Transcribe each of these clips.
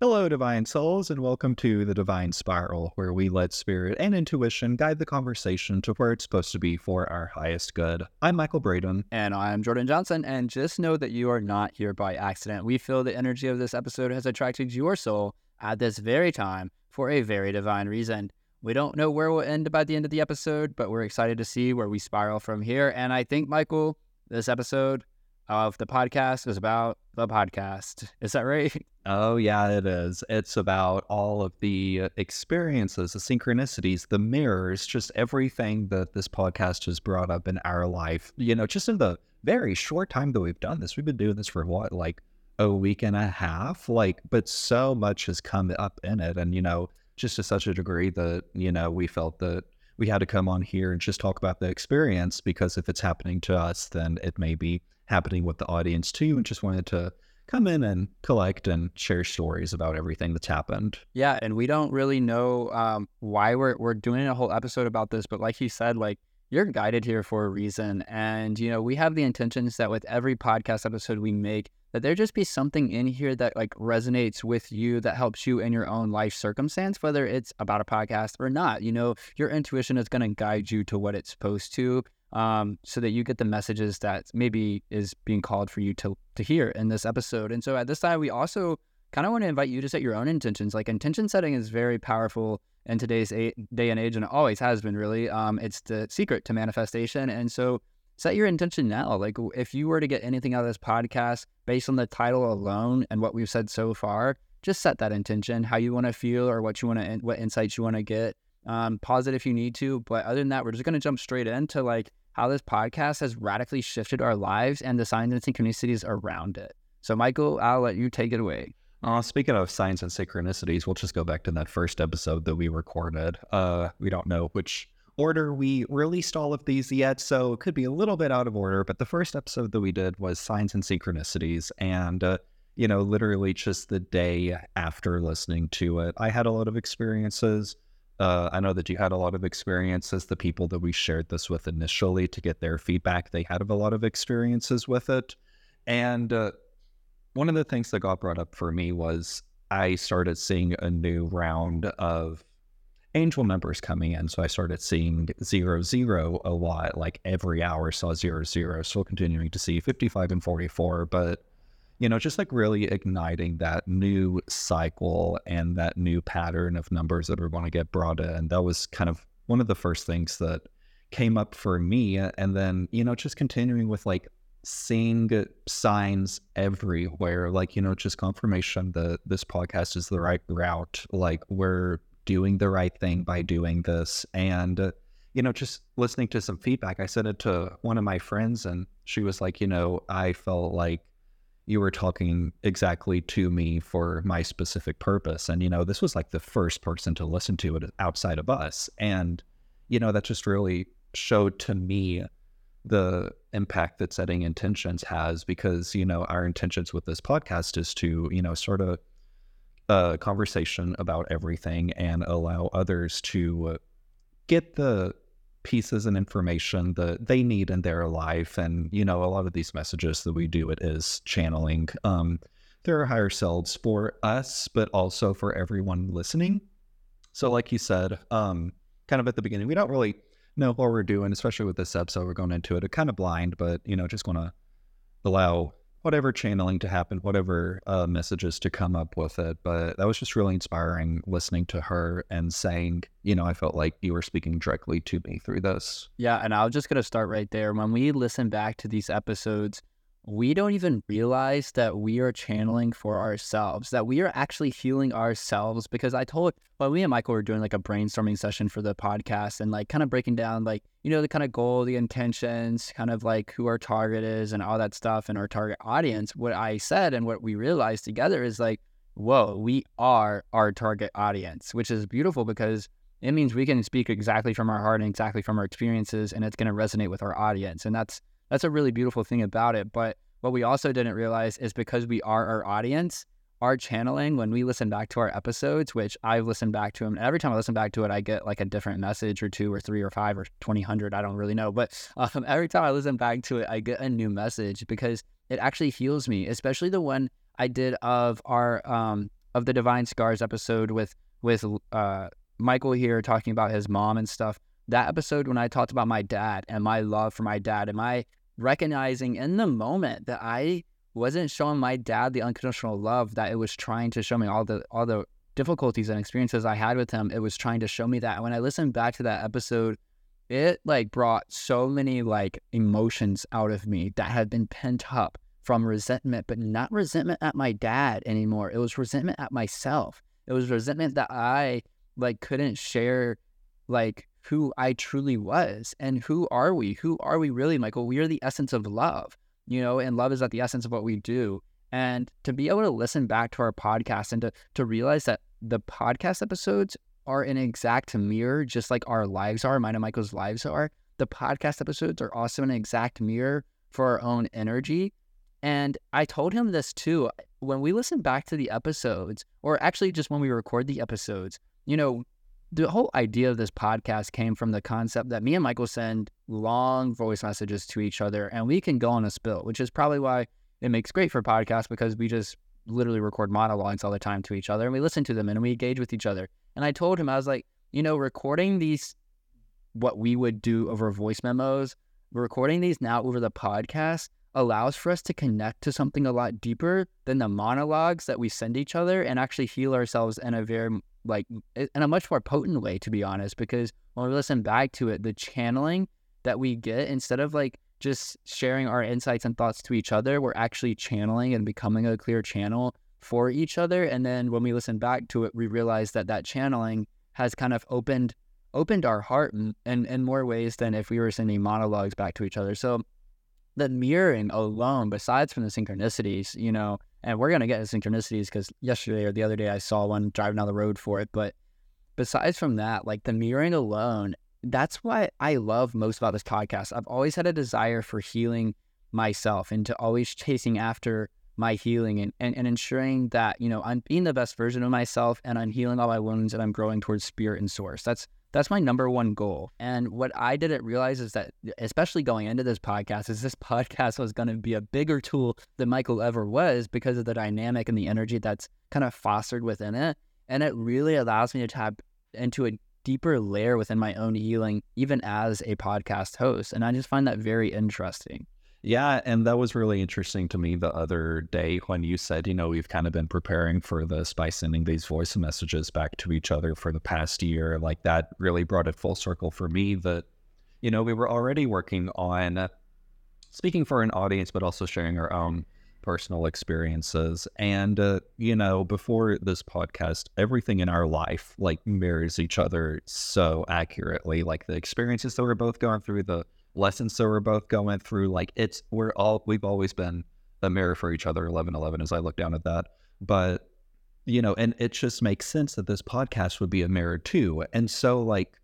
Hello, Divine Souls, and welcome to the Divine Spiral, where we let spirit and intuition guide the conversation to where it's supposed to be for our highest good. I'm Michael Braden. And I'm Jordan Johnson. And just know that you are not here by accident. We feel the energy of this episode has attracted your soul at this very time for a very divine reason. We don't know where we'll end by the end of the episode, but we're excited to see where we spiral from here. And I think, Michael, this episode of the podcast is about the podcast. Is that right? Oh, yeah, it is. It's about all of the uh, experiences, the synchronicities, the mirrors, just everything that this podcast has brought up in our life. You know, just in the very short time that we've done this, we've been doing this for what, like a week and a half? Like, but so much has come up in it. And, you know, just to such a degree that, you know, we felt that we had to come on here and just talk about the experience because if it's happening to us, then it may be happening with the audience too. And just wanted to come in and collect and share stories about everything that's happened. Yeah, and we don't really know um, why we're we're doing a whole episode about this, but like you said, like you're guided here for a reason, and you know we have the intentions that with every podcast episode we make, that there just be something in here that like resonates with you that helps you in your own life circumstance, whether it's about a podcast or not. You know, your intuition is going to guide you to what it's supposed to um, so that you get the messages that maybe is being called for you to to hear in this episode. And so at this time, we also kind of want to invite you to set your own intentions. Like intention setting is very powerful in today's a- day and age, and it always has been. Really, um, it's the secret to manifestation. And so set your intention now. Like if you were to get anything out of this podcast based on the title alone and what we've said so far, just set that intention, how you want to feel or what you want to, what insights you want to get. Um, pause it if you need to. But other than that, we're just going to jump straight into like how this podcast has radically shifted our lives and the signs and synchronicities around it. So, Michael, I'll let you take it away. Uh, speaking of signs and synchronicities, we'll just go back to that first episode that we recorded. Uh, we don't know which order we released all of these yet, so it could be a little bit out of order. But the first episode that we did was signs and synchronicities, and uh, you know, literally just the day after listening to it, I had a lot of experiences uh, I know that you had a lot of experiences. The people that we shared this with initially to get their feedback, they had a lot of experiences with it. And uh, one of the things that got brought up for me was I started seeing a new round of angel numbers coming in. So I started seeing zero zero a lot. Like every hour saw zero zero. Still continuing to see 55 and 44, but you know, just like really igniting that new cycle and that new pattern of numbers that are going to get brought in. That was kind of one of the first things that came up for me. And then, you know, just continuing with like seeing signs everywhere, like, you know, just confirmation that this podcast is the right route. Like, we're doing the right thing by doing this. And, uh, you know, just listening to some feedback, I sent it to one of my friends, and she was like, you know, I felt like you were talking exactly to me for my specific purpose. And, you know, this was like the first person to listen to it outside of us. And, you know, that just really showed to me the impact that setting intentions has because, you know, our intentions with this podcast is to, you know, sort of a conversation about everything and allow others to get the pieces and information that they need in their life. And, you know, a lot of these messages that we do, it is channeling um, there are higher selves for us, but also for everyone listening. So, like you said, um, kind of at the beginning, we don't really know what we're doing, especially with this episode. We're going into it kind of blind, but, you know, just want to allow whatever channeling to happen, whatever uh, messages to come up with it. But that was just really inspiring listening to her and saying, you know, I felt like you were speaking directly to me through this. Yeah. And I was just going to start right there. When we listen back to these episodes, we don't even realize that we are channeling for ourselves, that we are actually healing ourselves. Because I told, well, me and Michael were doing like a brainstorming session for the podcast and like kind of breaking down, like, you know, the kind of goal, the intentions, kind of like who our target is and all that stuff and our target audience. What I said and what we realized together is like, whoa, we are our target audience, which is beautiful because it means we can speak exactly from our heart and exactly from our experiences and it's going to resonate with our audience. And that's, that's a really beautiful thing about it. But what we also didn't realize is because we are our audience, our channeling, when we listen back to our episodes, which I've listened back to them, and every time I listen back to it, I get like a different message or two or three or five or 20, hundred. I don't really know. But um, every time I listen back to it, I get a new message because it actually heals me, especially the one I did of our, um, of the Divine Scars episode with with uh, Michael here talking about his mom and stuff. That episode when I talked about my dad and my love for my dad, and I recognizing in the moment that I wasn't showing my dad the unconditional love that it was trying to show me all the all the difficulties and experiences I had with him. It was trying to show me that. And when I listened back to that episode, it like brought so many like emotions out of me that had been pent up from resentment, but not resentment at my dad anymore. It was resentment at myself. It was resentment that I like couldn't share like who I truly was and who are we? Who are we really, Michael? We are the essence of love, you know, and love is at the essence of what we do. And to be able to listen back to our podcast and to to realize that the podcast episodes are an exact mirror, just like our lives are, mine and Michael's lives are. The podcast episodes are also an exact mirror for our own energy. And I told him this too. When we listen back to the episodes, or actually just when we record the episodes, you know, the whole idea of this podcast came from the concept that me and Michael send long voice messages to each other and we can go on a spill, which is probably why it makes great for podcasts because we just literally record monologues all the time to each other and we listen to them and we engage with each other. And I told him, I was like, you know, recording these, what we would do over voice memos, recording these now over the podcast allows for us to connect to something a lot deeper than the monologues that we send each other and actually heal ourselves in a very, like, in a much more potent way, to be honest. Because when we listen back to it, the channeling that we get instead of like just sharing our insights and thoughts to each other, we're actually channeling and becoming a clear channel for each other. And then when we listen back to it, we realize that that channeling has kind of opened opened our heart in, in, in more ways than if we were sending monologues back to each other. So the mirroring alone, besides from the synchronicities, you know, and we're gonna get synchronicities because yesterday or the other day I saw one driving down the road for it. But besides from that, like the mirroring alone that's what I love most about this podcast. I've always had a desire for healing myself and to always chasing after my healing and, and, and ensuring that, you know, I'm being the best version of myself and I'm healing all my wounds and I'm growing towards spirit and source. That's that's my number one goal. And what I didn't realize is that, especially going into this podcast, is this podcast was going to be a bigger tool than Michael ever was because of the dynamic and the energy that's kind of fostered within it. And it really allows me to tap into a deeper layer within my own healing, even as a podcast host. And I just find that very interesting. Yeah, and that was really interesting to me the other day when you said, you know, we've kind of been preparing for this by sending these voice messages back to each other for the past year. Like that really brought it full circle for me that, you know, we were already working on speaking for an audience, but also sharing our own personal experiences. And, uh, you know, before this podcast, everything in our life like mirrors each other so accurately. Like the experiences that we're both going through, the lessons that we're both going through, like it's, we're all, we've always been a mirror for each other, 1111, as I look down at that. But, you know, and it just makes sense that this podcast would be a mirror too. And so, like,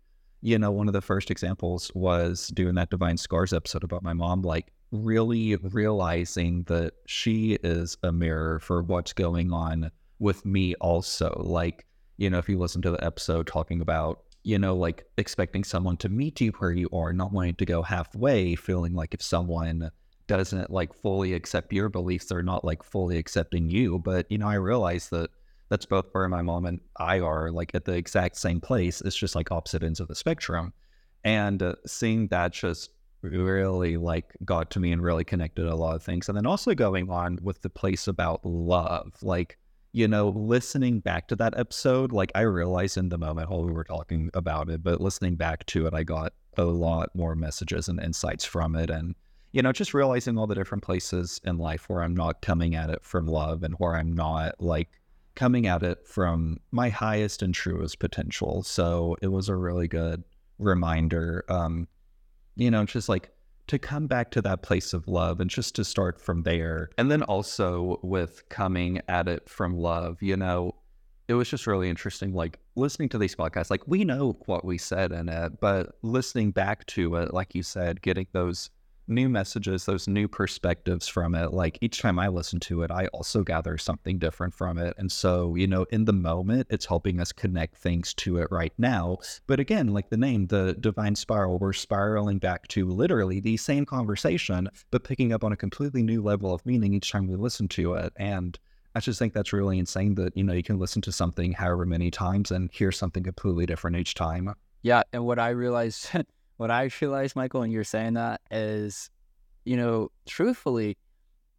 you know, one of the first examples was doing that Divine Scars episode about my mom. Like, really realizing that she is a mirror for what's going on with me also like you know if you listen to the episode talking about you know like expecting someone to meet you where you are not wanting to go halfway feeling like if someone doesn't like fully accept your beliefs they're not like fully accepting you. But you know i realize that that's both where my mom and i are like at the exact same place. It's just like opposite ends of the spectrum. And uh, seeing that just really like got to me and really connected a lot of things. And then also going on with the place about love, like, you know, listening back to that episode, like I realized in the moment while we were talking about it, but listening back to it, I got a lot more messages and insights from it. And, you know, just realizing all the different places in life where I'm not coming at it from love and where I'm not like coming at it from my highest and truest potential. So it was a really good reminder. Um, you know, just like to come back to that place of love and just to start from there. And then also with coming at it from love, you know, it was just really interesting, like listening to these podcasts. Like we know what we said in it, but listening back to it, like you said, getting those new messages, those new perspectives from it. Like each time I listen to it, I also gather something different from it. And so, you know, in the moment, it's helping us connect things to it right now. But again, like the name, the divine spiral, we're spiraling back to literally the same conversation, but picking up on a completely new level of meaning each time we listen to it. And I just think that's really insane that, you know, you can listen to something however many times and hear something completely different each time. Yeah. And what I realized, what I realized, Michael, and you're saying that is, you know, truthfully,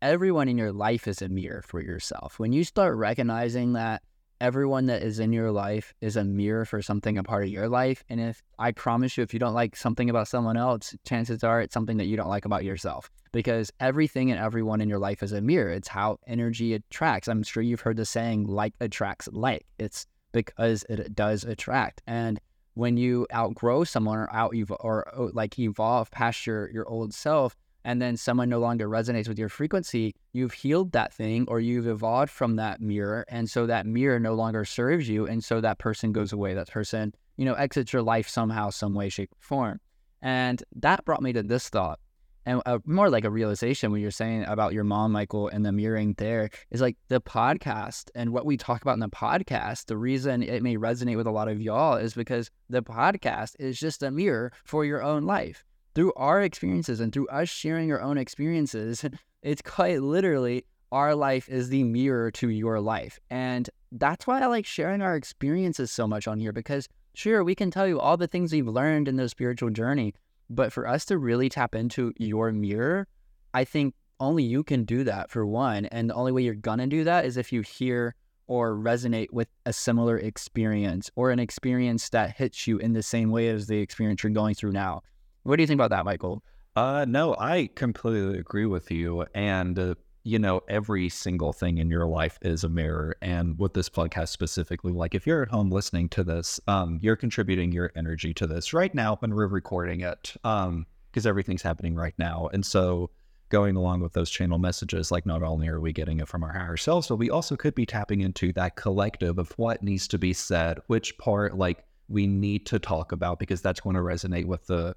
everyone in your life is a mirror for yourself. When you start recognizing that everyone that is in your life is a mirror for something a part of your life. And if I promise you, if you don't like something about someone else, chances are it's something that you don't like about yourself because everything and everyone in your life is a mirror. It's how energy attracts. I'm sure you've heard the saying, like attracts like. It's because it does attract. And when you outgrow someone or out or, or like evolve past your, your old self, and then someone no longer resonates with your frequency, you've healed that thing or you've evolved from that mirror. And so that mirror no longer serves you. And so that person goes away. That person, you know, exits your life somehow, some way, shape, or form. And that brought me to this thought. And uh, more like a realization when you're saying about your mom, Michael, and the mirroring there is like the podcast and what we talk about in the podcast. The reason it may resonate with a lot of y'all is because the podcast is just a mirror for your own life through our experiences and through us sharing our own experiences, it's quite literally our life is the mirror to your life. And that's why I like sharing our experiences so much on here because sure, we can tell you all the things we've learned in the spiritual journey, but for us to really tap into your mirror, I think only you can do that for one. And the only way you're going to do that is if you hear or resonate with a similar experience or an experience that hits you in the same way as the experience you're going through now. What do you think about that, Michael? Uh, no, I completely agree with you. And, uh, you know, every single thing in your life is a mirror. And with this podcast specifically, like if you're at home listening to this, um, you're contributing your energy to this right now when we're recording it, um, because everything's happening right now. And so, going along with those channel messages, like not only are we getting it from our higher selves, but we also could be tapping into that collective of what needs to be said, which part like we need to talk about because that's going to resonate with the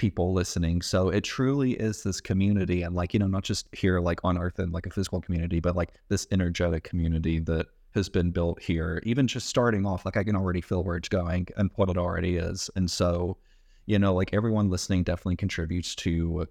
people listening. So it truly is this community and like, you know, not just here like on earth and like a physical community, but like this energetic community that has been built here. Even just starting off, like I can already feel where it's going and what it already is. And so, you know, like everyone listening definitely contributes to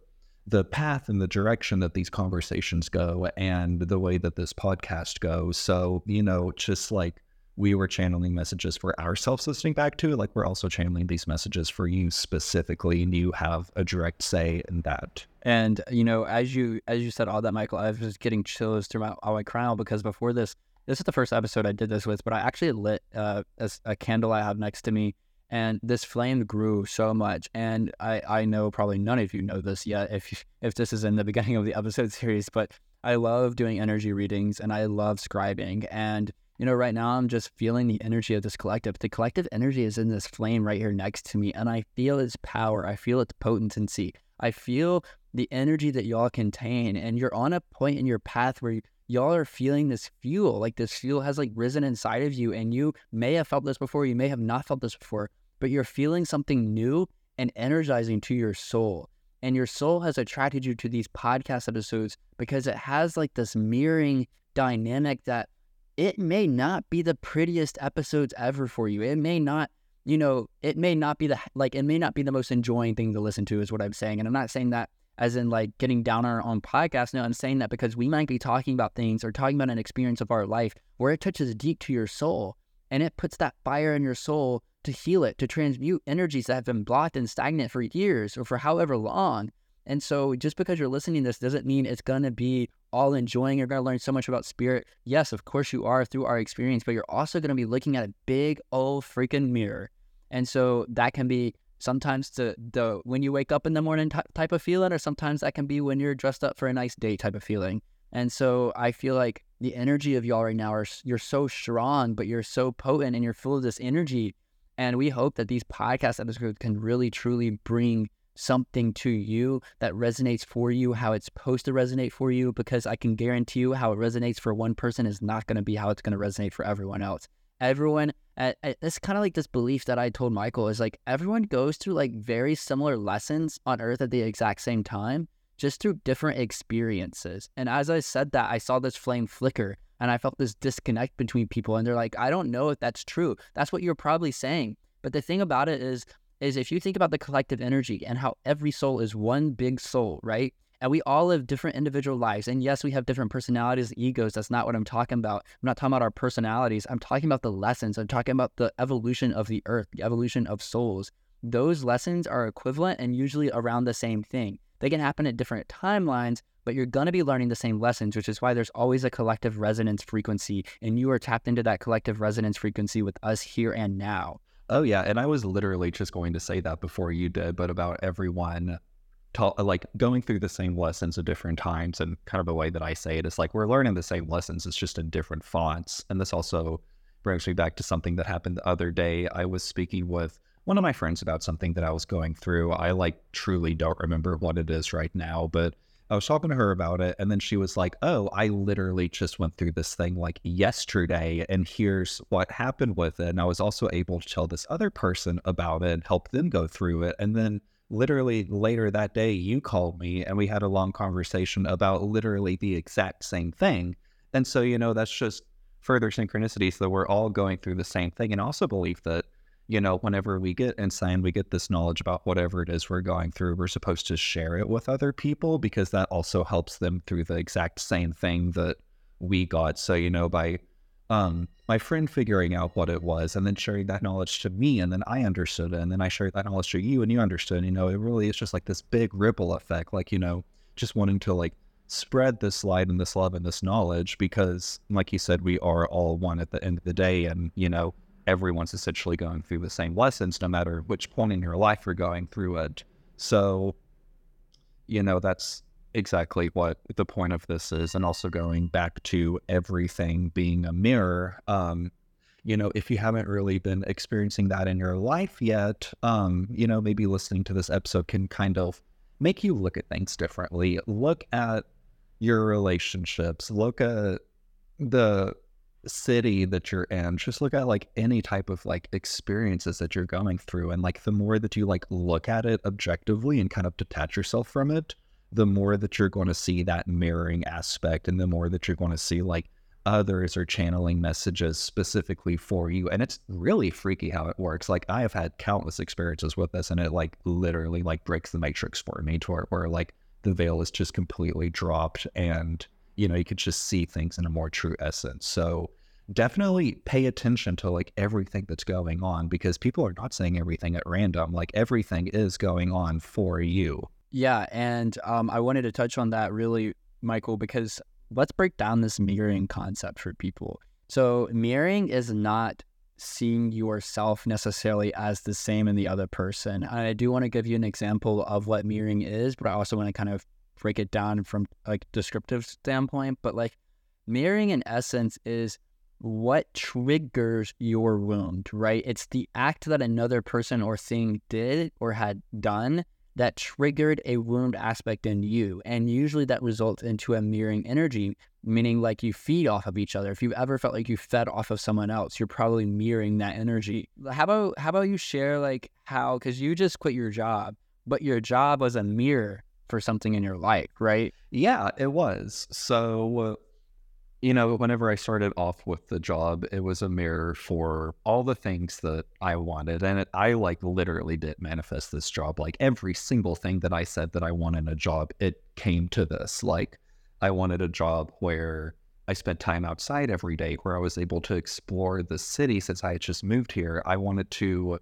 the path and the direction that these conversations go and the way that this podcast goes. So, you know, just like we were channeling messages for ourselves listening back to, like we're also channeling these messages for you specifically, and you have a direct say in that. And you know, as you as you said all that, Michael, I was just getting chills throughout my my crown because before this, this is the first episode I did this with, but I actually lit uh, a, a candle I have next to me, and this flame grew so much. And I I know probably none of you know this yet if if this is in the beginning of the episode series, but I love doing energy readings and I love scribing and you know, right now I'm just feeling the energy of this collective. The collective energy is in this flame right here next to me, and I feel its power. I feel its potency. I feel the energy that y'all contain, and you're on a point in your path where y'all are feeling this fuel. Like this fuel has like risen inside of you, and you may have felt this before, you may have not felt this before, but you're feeling something new and energizing to your soul. And your soul has attracted you to these podcast episodes because it has like this mirroring dynamic that it may not be the prettiest episodes ever for you. It may not, you know, it may not be the like it may not be the most enjoying thing to listen to is what I'm saying. And I'm not saying that as in like getting down on our own podcast. No, I'm saying that because we might be talking about things or talking about an experience of our life where it touches deep to your soul and it puts that fire in your soul to heal it, to transmute energies that have been blocked and stagnant for years or for however long. And so just because you're listening to this doesn't mean it's going to be all enjoying. You're going to learn so much about spirit. Yes, of course you are through our experience, but you're also going to be looking at a big old freaking mirror. And so that can be sometimes the the when you wake up in the morning t- type of feeling or sometimes that can be when you're dressed up for a nice date type of feeling. And so I feel like the energy of y'all right now are you're so strong, but you're so potent and you're full of this energy. And we hope that these podcast episodes can really truly bring something to you that resonates for you how it's supposed to resonate for you because I can guarantee you how it resonates for one person is not going to be how it's going to resonate for everyone else. Everyone, it's kind of like this belief that I told Michael is like everyone goes through like very similar lessons on earth at the exact same time, just through different experiences. And as I said that, I saw this flame flicker and I felt this disconnect between people. And they're like, I don't know if that's true. That's what you're probably saying. But the thing about it is, is if you think about the collective energy and how every soul is one big soul, right? And we all live different individual lives. And yes, we have different personalities, egos. That's not what I'm talking about. I'm not talking about our personalities. I'm talking about the lessons. I'm talking about the evolution of the earth, the evolution of souls. Those lessons are equivalent and usually around the same thing. They can happen at different timelines, but you're going to be learning the same lessons, which is why there's always a collective resonance frequency. And you are tapped into that collective resonance frequency with us here and now. Oh, yeah. And I was literally just going to say that before you did, but about everyone ta- like going through the same lessons at different times and kind of the way that I say it is like we're learning the same lessons, it's just in different fonts. And this also brings me back to something that happened the other day. I was speaking with one of my friends about something that I was going through. I like truly don't remember what it is right now, but I was talking to her about it, and then she was like, Oh, I literally just went through this thing like yesterday, and here's what happened with it. And I was also able to tell this other person about it, and help them go through it. And then literally later that day, you called me and we had a long conversation about literally the exact same thing. And so, you know, that's just further synchronicities that we're all going through the same thing. And also believe that, you know, whenever we get insight, we get this knowledge about whatever it is we're going through, we're supposed to share it with other people because that also helps them through the exact same thing that we got. So, you know, by um, my friend figuring out what it was and then sharing that knowledge to me and then I understood it and then I shared that knowledge to you and you understood, you know, it really is just like this big ripple effect, like, you know, just wanting to like spread this light and this love and this knowledge because like you said, we are all one at the end of the day and, you know, everyone's essentially going through the same lessons no matter which point in your life you're going through it. So, you know, that's exactly what the point of this is and also going back to everything being a mirror um you know if you haven't really been experiencing that in your life yet um you know maybe listening to this episode can kind of make you look at things differently look at your relationships look at the city that you're in just look at like any type of like experiences that you're going through and like the more that you like look at it objectively and kind of detach yourself from it the more that you're going to see that mirroring aspect and the more that you're going to see like others are channeling messages specifically for you and it's really freaky how it works like i have had countless experiences with this and it like literally like breaks the matrix for me to where, where like the veil is just completely dropped and you know you could just see things in a more true essence so definitely pay attention to like everything that's going on because people are not saying everything at random like everything is going on for you yeah, and um, I wanted to touch on that really, Michael, because let's break down this mirroring concept for people. So, mirroring is not seeing yourself necessarily as the same in the other person. And I do want to give you an example of what mirroring is, but I also want to kind of break it down from like descriptive standpoint. But like mirroring in essence is what triggers your wound, right? It's the act that another person or thing did or had done that triggered a wound aspect in you. And usually that results into a mirroring energy, meaning like you feed off of each other. If you've ever felt like you fed off of someone else, you're probably mirroring that energy. How about how about you share like how cuz you just quit your job, but your job was a mirror for something in your life, right? Yeah, it was. So you know, whenever I started off with the job, it was a mirror for all the things that I wanted. And it, I like literally did manifest this job. Like every single thing that I said that I wanted a job, it came to this. Like I wanted a job where I spent time outside every day, where I was able to explore the city since I had just moved here. I wanted to,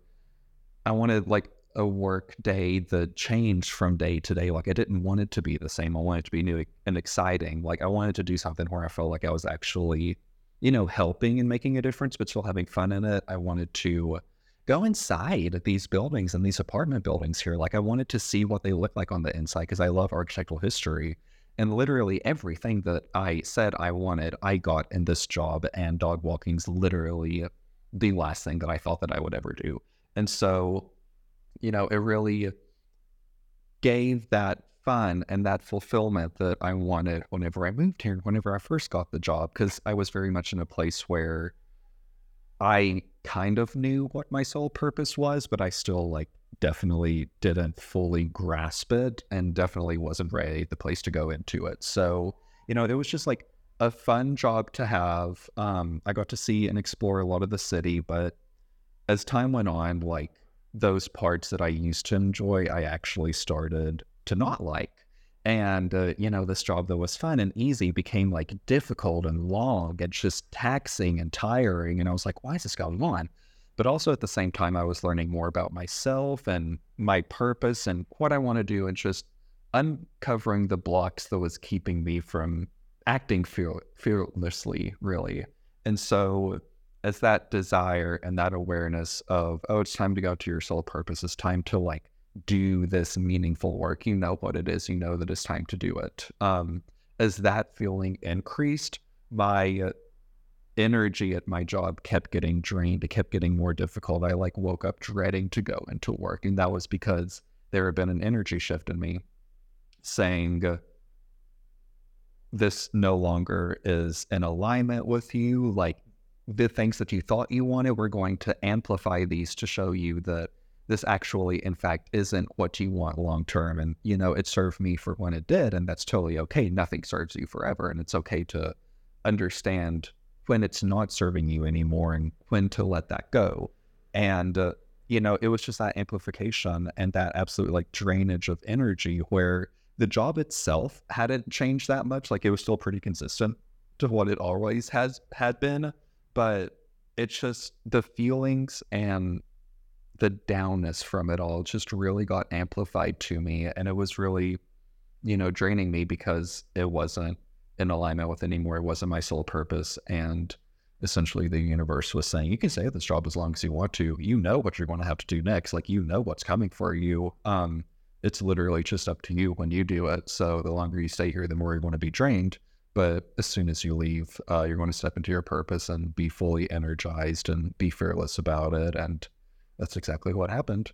I wanted like a work day that changed from day to day. Like I didn't want it to be the same. I wanted to be new and exciting. Like I wanted to do something where I felt like I was actually, you know, helping and making a difference, but still having fun in it. I wanted to go inside these buildings and these apartment buildings here. Like I wanted to see what they look like on the inside because I love architectural history. And literally everything that I said I wanted, I got in this job. And dog walking's literally the last thing that I thought that I would ever do. And so you know, it really gave that fun and that fulfillment that I wanted whenever I moved here, whenever I first got the job, because I was very much in a place where I kind of knew what my sole purpose was, but I still like definitely didn't fully grasp it and definitely wasn't ready the place to go into it. So, you know, it was just like a fun job to have. Um, I got to see and explore a lot of the city, but as time went on, like those parts that I used to enjoy, I actually started to not like. And, uh, you know, this job that was fun and easy became like difficult and long and just taxing and tiring. And I was like, why is this going on? But also at the same time, I was learning more about myself and my purpose and what I want to do and just uncovering the blocks that was keeping me from acting fear- fearlessly, really. And so, as that desire and that awareness of, oh, it's time to go to your soul purpose, it's time to like do this meaningful work. You know what it is, you know that it's time to do it. Um, as that feeling increased, my uh, energy at my job kept getting drained. It kept getting more difficult. I like woke up dreading to go into work. And that was because there had been an energy shift in me saying, uh, this no longer is in alignment with you. Like the things that you thought you wanted, we're going to amplify these to show you that this actually, in fact, isn't what you want long term. And, you know, it served me for when it did. And that's totally okay. Nothing serves you forever. And it's okay to understand when it's not serving you anymore and when to let that go. And, uh, you know, it was just that amplification and that absolute like drainage of energy where the job itself hadn't changed that much. Like it was still pretty consistent to what it always has had been, but it's just the feelings and the downness from it all just really got amplified to me and it was really you know draining me because it wasn't in alignment with anymore. It wasn't my sole purpose and essentially the universe was saying you can stay at this job as long as you want to. You know what you're going to have to do next. Like you know what's coming for you. Um it's literally just up to you when you do it. So the longer you stay here the more you're going to be drained but as soon as you leave uh, you're going to step into your purpose and be fully energized and be fearless about it and that's exactly what happened.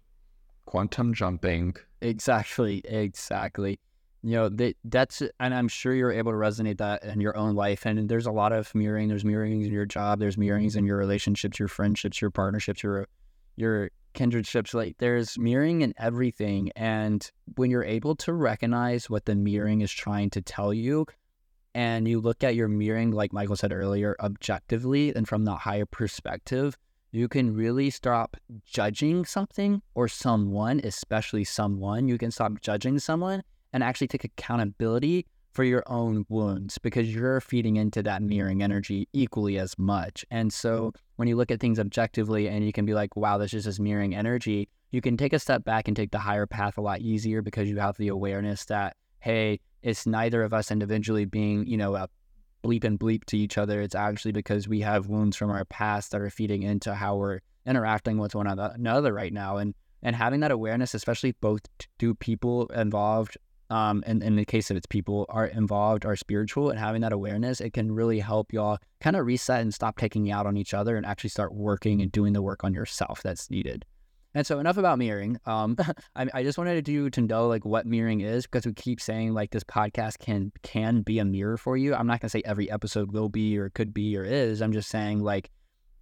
Quantum jumping. Exactly, exactly. You know, that that's, and I'm sure you're able to resonate that in your own life. And there's a lot of mirroring. There's mirrorings in your job. There's mirrorings in your relationships, your friendships, your partnerships, your your kindredships. Like there's mirroring in everything. And when you're able to recognize what the mirroring is trying to tell you, and you look at your mirroring, like Michael said earlier, objectively and from the higher perspective, you can really stop judging something or someone, especially someone. You can stop judging someone and actually take accountability for your own wounds because you're feeding into that mirroring energy equally as much. And so when you look at things objectively and you can be like, wow, this is just mirroring energy, you can take a step back and take the higher path a lot easier because you have the awareness that, hey, it's neither of us individually being, you know, a bleep and bleep to each other. It's actually because we have wounds from our past that are feeding into how we're interacting with one another right now. And and having that awareness, especially both do people involved, um, and in the case of its people are involved are spiritual, and having that awareness, it can really help y'all kind of reset and stop taking out on each other and actually start working and doing the work on yourself that's needed. And so enough about mirroring. Um, I, I, just wanted you to know like what mirroring is because we keep saying like this podcast can can be a mirror for you. I'm not gonna say every episode will be or could be or is. I'm just saying like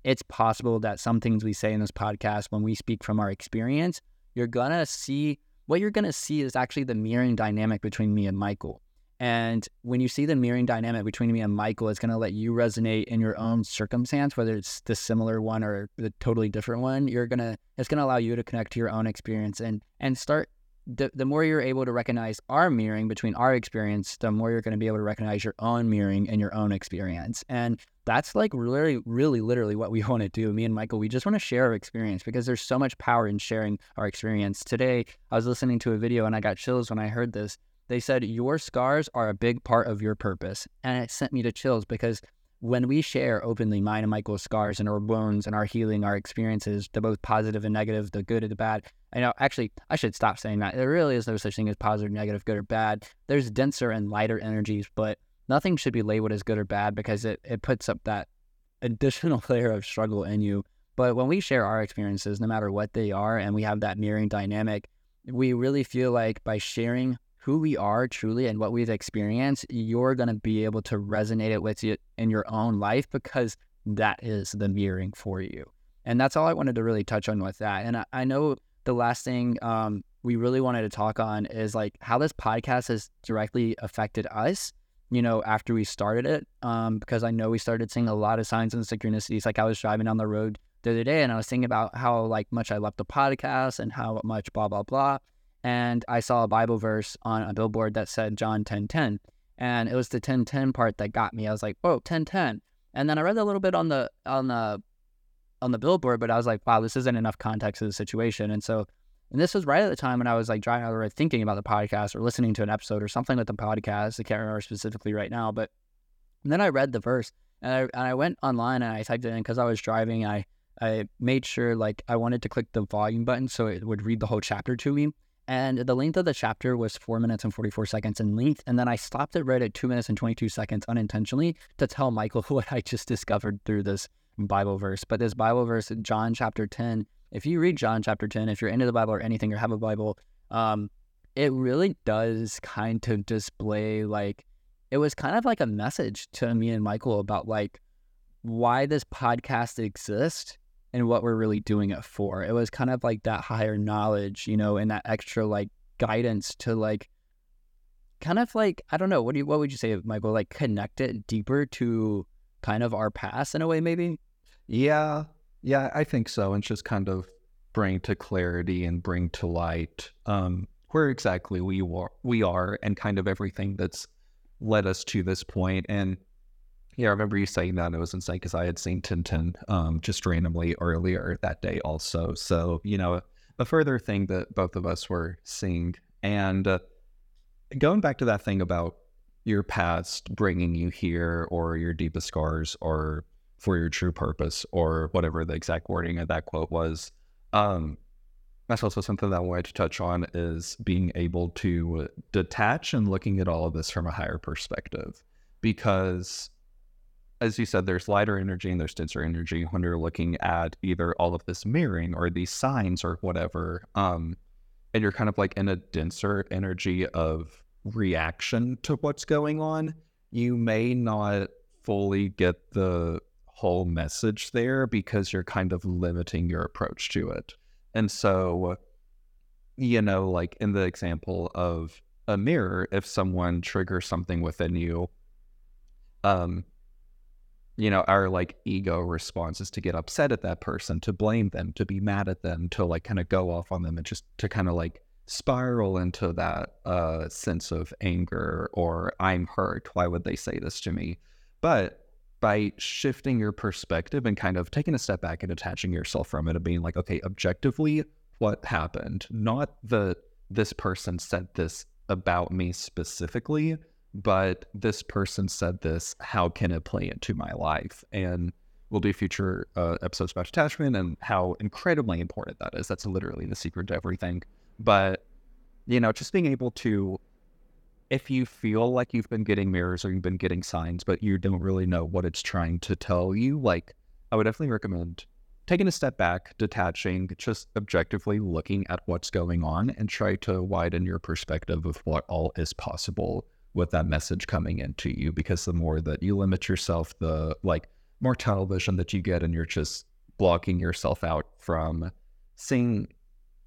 it's possible that some things we say in this podcast when we speak from our experience, you're gonna see what you're gonna see is actually the mirroring dynamic between me and Michael. And when you see the mirroring dynamic between me and Michael, it's going to let you resonate in your own circumstance, whether it's the similar one or the totally different one. You're going to, it's going to allow you to connect to your own experience and, and start. The, the more you're able to recognize our mirroring between our experience, the more you're going to be able to recognize your own mirroring and your own experience. And that's like really, really, literally what we want to do. Me and Michael, we just want to share our experience because there's so much power in sharing our experience. Today, I was listening to a video and I got chills when I heard this they said, Your scars are a big part of your purpose. And it sent me to chills because when we share openly mine and Michael's scars and our wounds and our healing, our experiences, the both positive and negative, the good and the bad. I know, actually, I should stop saying that. There really is no such thing as positive, negative, good or bad. There's denser and lighter energies, but nothing should be labeled as good or bad because it, it puts up that additional layer of struggle in you. But when we share our experiences, no matter what they are, and we have that mirroring dynamic, we really feel like by sharing who we are truly and what we've experienced, you're going to be able to resonate it with you in your own life because that is the mirroring for you. And that's all I wanted to really touch on with that. And I, I know the last thing um, we really wanted to talk on is like how this podcast has directly affected us, you know, after we started it. Um, because I know we started seeing a lot of signs and synchronicities. Like I was driving down the road the other day and I was thinking about how like much I left the podcast and how much blah, blah, blah. And I saw a Bible verse on a billboard that said John 10 10. And it was the 10 10 part that got me. I was like, whoa, 10 10. And then I read a little bit on the on the on the billboard, but I was like, wow, this isn't enough context of the situation. And so and this was right at the time when I was like driving or thinking about the podcast or listening to an episode or something with the podcast. I can't remember specifically right now, but then I read the verse and I, and I went online and I typed it in because I was driving. I I made sure like I wanted to click the volume button so it would read the whole chapter to me. And the length of the chapter was four minutes and 44 seconds in length. And then I stopped it right at two minutes and 22 seconds unintentionally to tell Michael what I just discovered through this Bible verse. But this Bible verse, John chapter 10, if you read John chapter 10, if you're into the Bible or anything or have a Bible, um, it really does kind of display like, it was kind of like a message to me and Michael about like why this podcast exists and what we're really doing it for. It was kind of like that higher knowledge, you know, and that extra like guidance to like kind of like I don't know, what do you what would you say, Michael? Like connect it deeper to kind of our past in a way, maybe? Yeah. Yeah, I think so. And just kind of bring to clarity and bring to light um where exactly we are we are and kind of everything that's led us to this point. And yeah, I remember you saying that. It was insane because I had seen 10 10 um, just randomly earlier that day, also. So, you know, a further thing that both of us were seeing. And uh, going back to that thing about your past bringing you here or your deepest scars or for your true purpose or whatever the exact wording of that quote was. Um, that's also something that I wanted to touch on is being able to detach and looking at all of this from a higher perspective. Because as you said, there's lighter energy and there's denser energy when you're looking at either all of this mirroring or these signs or whatever. Um, and you're kind of like in a denser energy of reaction to what's going on. You may not fully get the whole message there because you're kind of limiting your approach to it. And so, you know, like in the example of a mirror, if someone triggers something within you, um, you know, our like ego response is to get upset at that person, to blame them, to be mad at them, to like kind of go off on them and just to kind of like spiral into that uh, sense of anger or I'm hurt. Why would they say this to me? But by shifting your perspective and kind of taking a step back and detaching yourself from it and being like, okay, objectively, what happened? Not the this person said this about me specifically, but this person said this. How can it play into my life? And we'll do future uh, episodes about attachment and how incredibly important that is. That's literally the secret to everything. But, you know, just being able to, if you feel like you've been getting mirrors or you've been getting signs, but you don't really know what it's trying to tell you, like, I would definitely recommend taking a step back, detaching, just objectively looking at what's going on and try to widen your perspective of what all is possible with that message coming into you because the more that you limit yourself the like more tunnel vision that you get and you're just blocking yourself out from seeing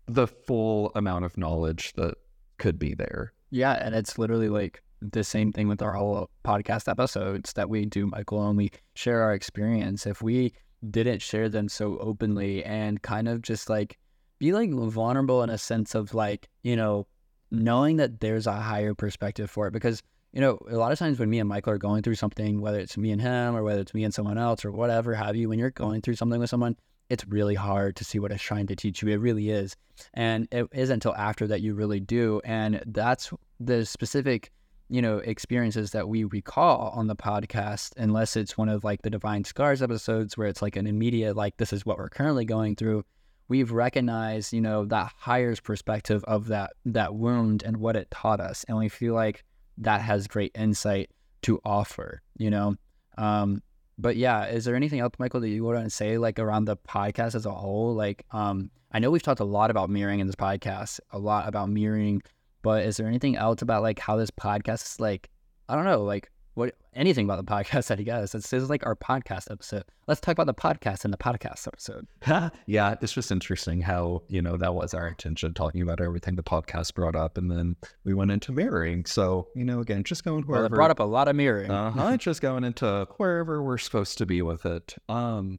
the full amount of knowledge that could be there. Yeah and it's literally like the same thing with our whole podcast episodes that we do michael and we share our experience. If we didn't share them so openly and kind of just like be like vulnerable in a sense of like you know knowing that there's a higher perspective for it because you know a lot of times when me and michael are going through something whether it's me and him or whether it's me and someone else or whatever have you when you're going through something with someone it's really hard to see what it's trying to teach you. It really is. And it isn't until after that you really do. And that's the specific you know experiences that we recall on the podcast unless it's one of like the divine scars episodes where it's like an immediate like this is what we're currently going through we've recognized, you know, that higher's perspective of that that wound and what it taught us, and we feel like that has great insight to offer, you know. Um, but yeah, is there anything else, Michael, that you want to say like around the podcast as a whole? Like, um, I know we've talked a lot about mirroring in this podcast, a lot about mirroring, but is there anything else about like how this podcast is like, I don't know, like what anything about the podcast that he does. This is like our podcast episode. Let's talk about the podcast in the podcast episode. yeah, it's just interesting how, you know, that was our intention, talking about everything the podcast brought up. And then we went into mirroring. So, you know, again, just going wherever. Well, it brought up a lot of mirroring. uh-huh, just going into wherever we're supposed to be with it. Um,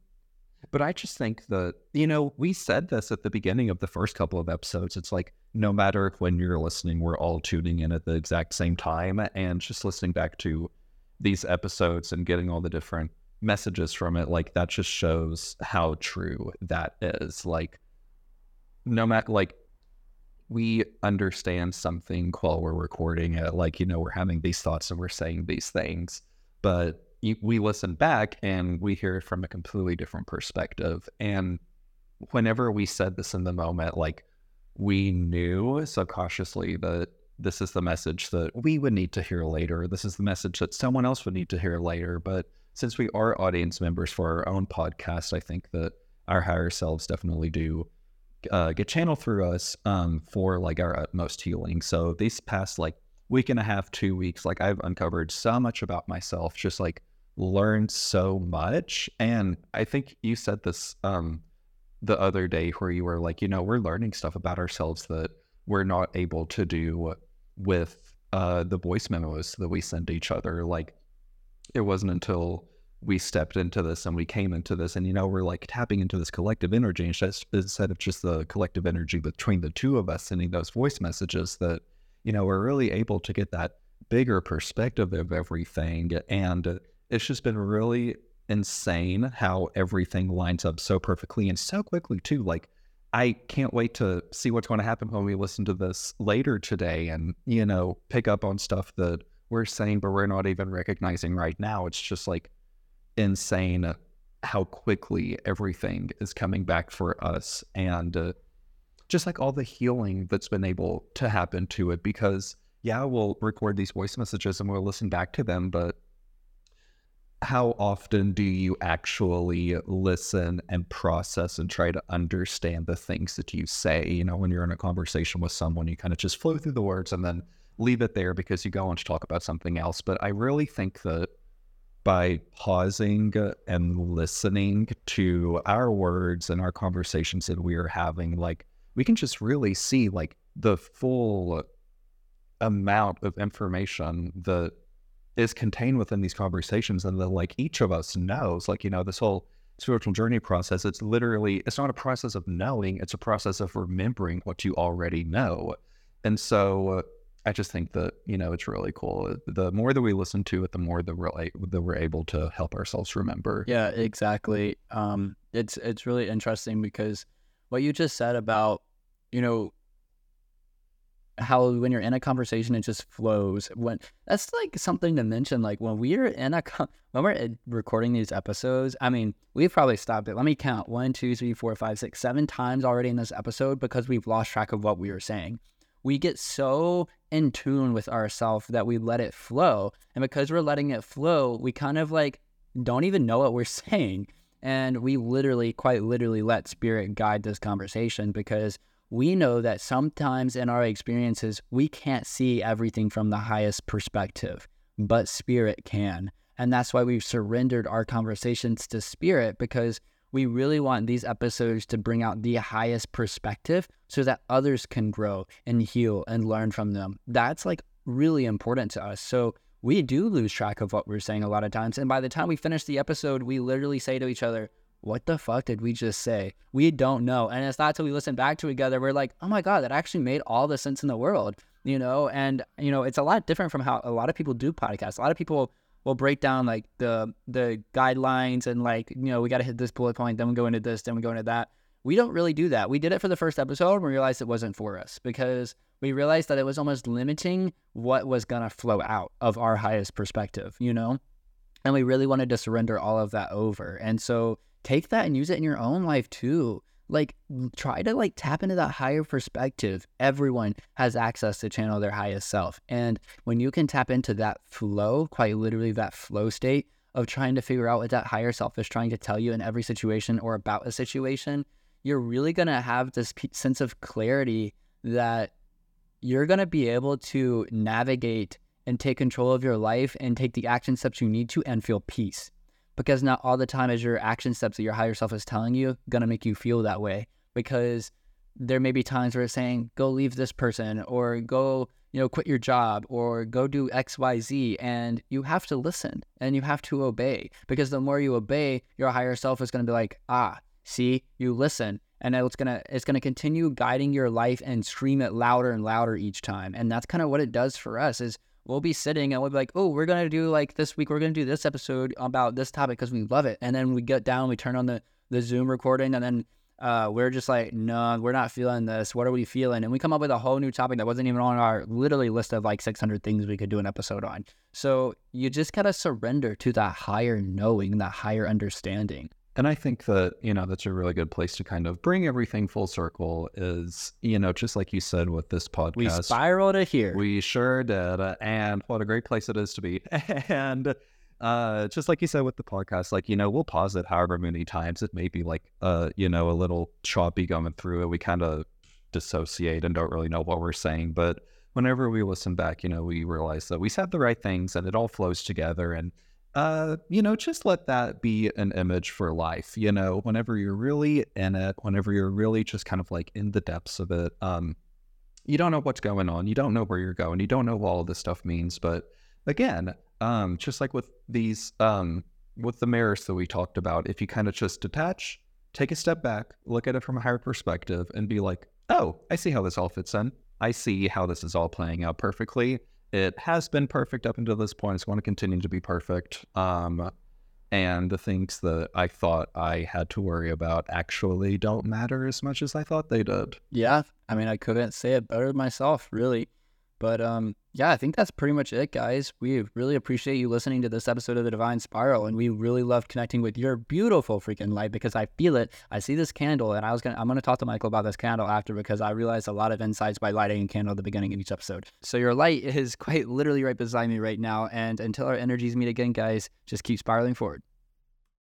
But I just think that, you know, we said this at the beginning of the first couple of episodes. It's like, no matter when you're listening, we're all tuning in at the exact same time and just listening back to these episodes and getting all the different messages from it. Like, that just shows how true that is. Like, no matter, like, we understand something while we're recording it. Like, you know, we're having these thoughts and we're saying these things, but we listen back and we hear it from a completely different perspective. And whenever we said this in the moment, like we knew subconsciously that this is the message that we would need to hear later. This is the message that someone else would need to hear later. But since we are audience members for our own podcast, I think that our higher selves definitely do uh, get channeled through us um, for like our utmost healing. So these past like week and a half, two weeks, like I've uncovered so much about myself, just like learned so much. And I think you said this um, the other day where you were like, you know, we're learning stuff about ourselves that we're not able to do with uh, the voice memos that we send each other. Like it wasn't until we stepped into this and we came into this and you know we're like tapping into this collective energy instead of just the collective energy between the two of us sending those voice messages that you know we're really able to get that bigger perspective of everything and it's just been really insane how everything lines up so perfectly and so quickly too like i can't wait to see what's going to happen when we listen to this later today and you know pick up on stuff that we're saying but we're not even recognizing right now. It's just like insane how quickly everything is coming back for us and uh, just like all the healing that's been able to happen to it because yeah we'll record these voice messages and we'll listen back to them but how often do you actually listen and process and try to understand the things that you say? You know when you're in a conversation with someone you kind of just flow through the words and then leave it there because you go on to talk about something else. But i really think that by pausing and listening to our words and our conversations that we are having, like we can just really see like the full amount of information that is contained within these conversations and that like each of us knows like you know this whole spiritual journey process it's literally it's not a process of knowing it's a process of remembering what you already know and so I just think that you know it's really cool. The more that we listen to it, the more that we're like, that we're able to help ourselves remember. Yeah, exactly. Um, it's it's really interesting because what you just said about you know how when you're in a conversation it just flows when that's like something to mention like when we're in a when we're recording these episodes i mean we've probably stopped it let me count one two three four five six seven times already in this episode because we've lost track of what we were saying we get so in tune with ourselves that we let it flow. And because we're letting it flow, we kind of like don't even know what we're saying. And we literally, quite literally, let spirit guide this conversation because we know that sometimes in our experiences, we can't see everything from the highest perspective, but spirit can. And that's why we've surrendered our conversations to spirit because we really want these episodes to bring out the highest perspective so that others can grow and heal and learn from them. That's like really important to us. So we do lose track of what we're saying a lot of times. And by the time we finish the episode, we literally say to each other, what the fuck did we just say? We don't know. And it's not till we listen back to it together, we're like, oh my God, that actually made all the sense in the world, you know? And, you know, it's a lot different from how a lot of people do podcasts. A lot of people we'll break down like the the guidelines and like you know we got to hit this bullet point then we go into this then we go into that we don't really do that we did it for the first episode and we realized it wasn't for us because we realized that it was almost limiting what was going to flow out of our highest perspective you know and we really wanted to surrender all of that over and so take that and use it in your own life too. Like try to like tap into that higher perspective. Everyone has access to channel their highest self. And when you can tap into that flow quite literally that flow state of trying to figure out what that higher self is trying to tell you in every situation or about a situation you're really going to have this sense of clarity that you're going to be able to navigate and take control of your life and take the action steps you need to and feel peace because not all the time is your action steps that your higher self is telling you gonna make you feel that way because there may be times where it's saying go leave this person or go you know, quit your job or go do XYZ. And you have to listen and you have to obey because the more you obey, your higher self is going to be like, ah, see, you listen. And it's gonna it's gonna continue guiding your life and scream it louder and louder each time. And that's kind of what it does for us is we'll be sitting and we'll be like, oh, we're gonna do like this week, we're gonna do this episode about this topic because we love it. And then we get down, we turn on the the Zoom recording, and then uh, we're just like, no, we're not feeling this. What are we feeling? And we come up with a whole new topic that wasn't even on our literally list of like 600 things we could do an episode on. So you just gotta surrender to that higher knowing, that higher understanding. And I think that, you know, that's a really good place to kind of bring everything full circle is, you know, just like you said with this podcast. We spiraled it here. We sure did. And what a great place it is to be. and uh, just like you said with the podcast, like, you know, we'll pause it however many times. It may be like, uh, you know, a little choppy going through it. We kind of dissociate and don't really know what we're saying. But whenever we listen back, you know, we realize that we said the right things and it all flows together. And, uh, you know, just let that be an image for life. You know, whenever you're really in it, whenever you're really just kind of like in the depths of it, um, you don't know what's going on. You don't know where you're going. You don't know what all this stuff means. But again, um, just like with these, um, with the mirrors that we talked about, if you kind of just detach, take a step back, look at it from a higher perspective, and be like, oh, I see how this all fits in. I see how this is all playing out perfectly it has been perfect up until this point. It's going to continue to be perfect. Um, and the things that I thought I had to worry about actually don't matter as much as I thought they did. Yeah, I mean, I couldn't say it better myself, really. But um, yeah, I think that's pretty much it, guys. We really appreciate you listening to this episode of The Divine Spiral, and we really love connecting with your beautiful freaking light because I feel it. I see this candle, and I was gonna I'm gonna talk to Michael about this candle after because I realized a lot of insights by lighting a candle at the beginning of each episode. So your light is quite literally right beside me right now, and until our energies meet again, guys, just keep spiraling forward.